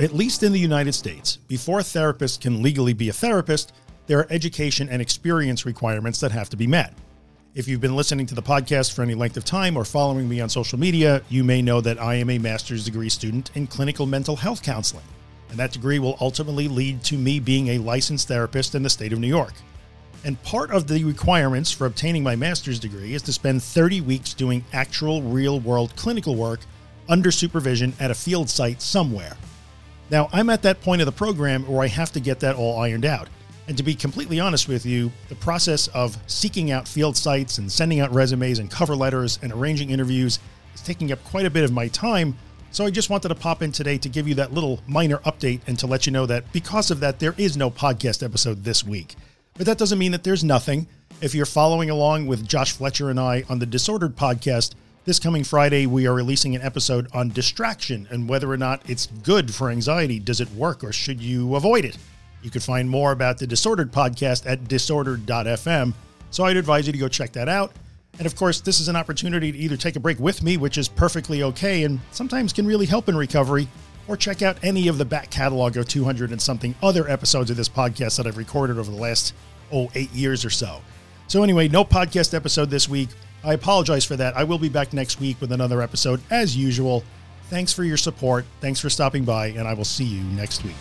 at least in the United States, before a therapist can legally be a therapist, there are education and experience requirements that have to be met. If you've been listening to the podcast for any length of time or following me on social media, you may know that I am a master's degree student in clinical mental health counseling, and that degree will ultimately lead to me being a licensed therapist in the state of New York. And part of the requirements for obtaining my master's degree is to spend 30 weeks doing actual real world clinical work under supervision at a field site somewhere. Now, I'm at that point of the program where I have to get that all ironed out. And to be completely honest with you, the process of seeking out field sites and sending out resumes and cover letters and arranging interviews is taking up quite a bit of my time. So I just wanted to pop in today to give you that little minor update and to let you know that because of that, there is no podcast episode this week. But that doesn't mean that there's nothing. If you're following along with Josh Fletcher and I on the Disordered podcast, this coming Friday, we are releasing an episode on distraction and whether or not it's good for anxiety. Does it work or should you avoid it? You can find more about the Disordered podcast at disordered.fm. So I'd advise you to go check that out. And of course, this is an opportunity to either take a break with me, which is perfectly okay and sometimes can really help in recovery, or check out any of the back catalog of 200 and something other episodes of this podcast that I've recorded over the last, oh, eight years or so. So, anyway, no podcast episode this week. I apologize for that. I will be back next week with another episode as usual. Thanks for your support. Thanks for stopping by, and I will see you next week.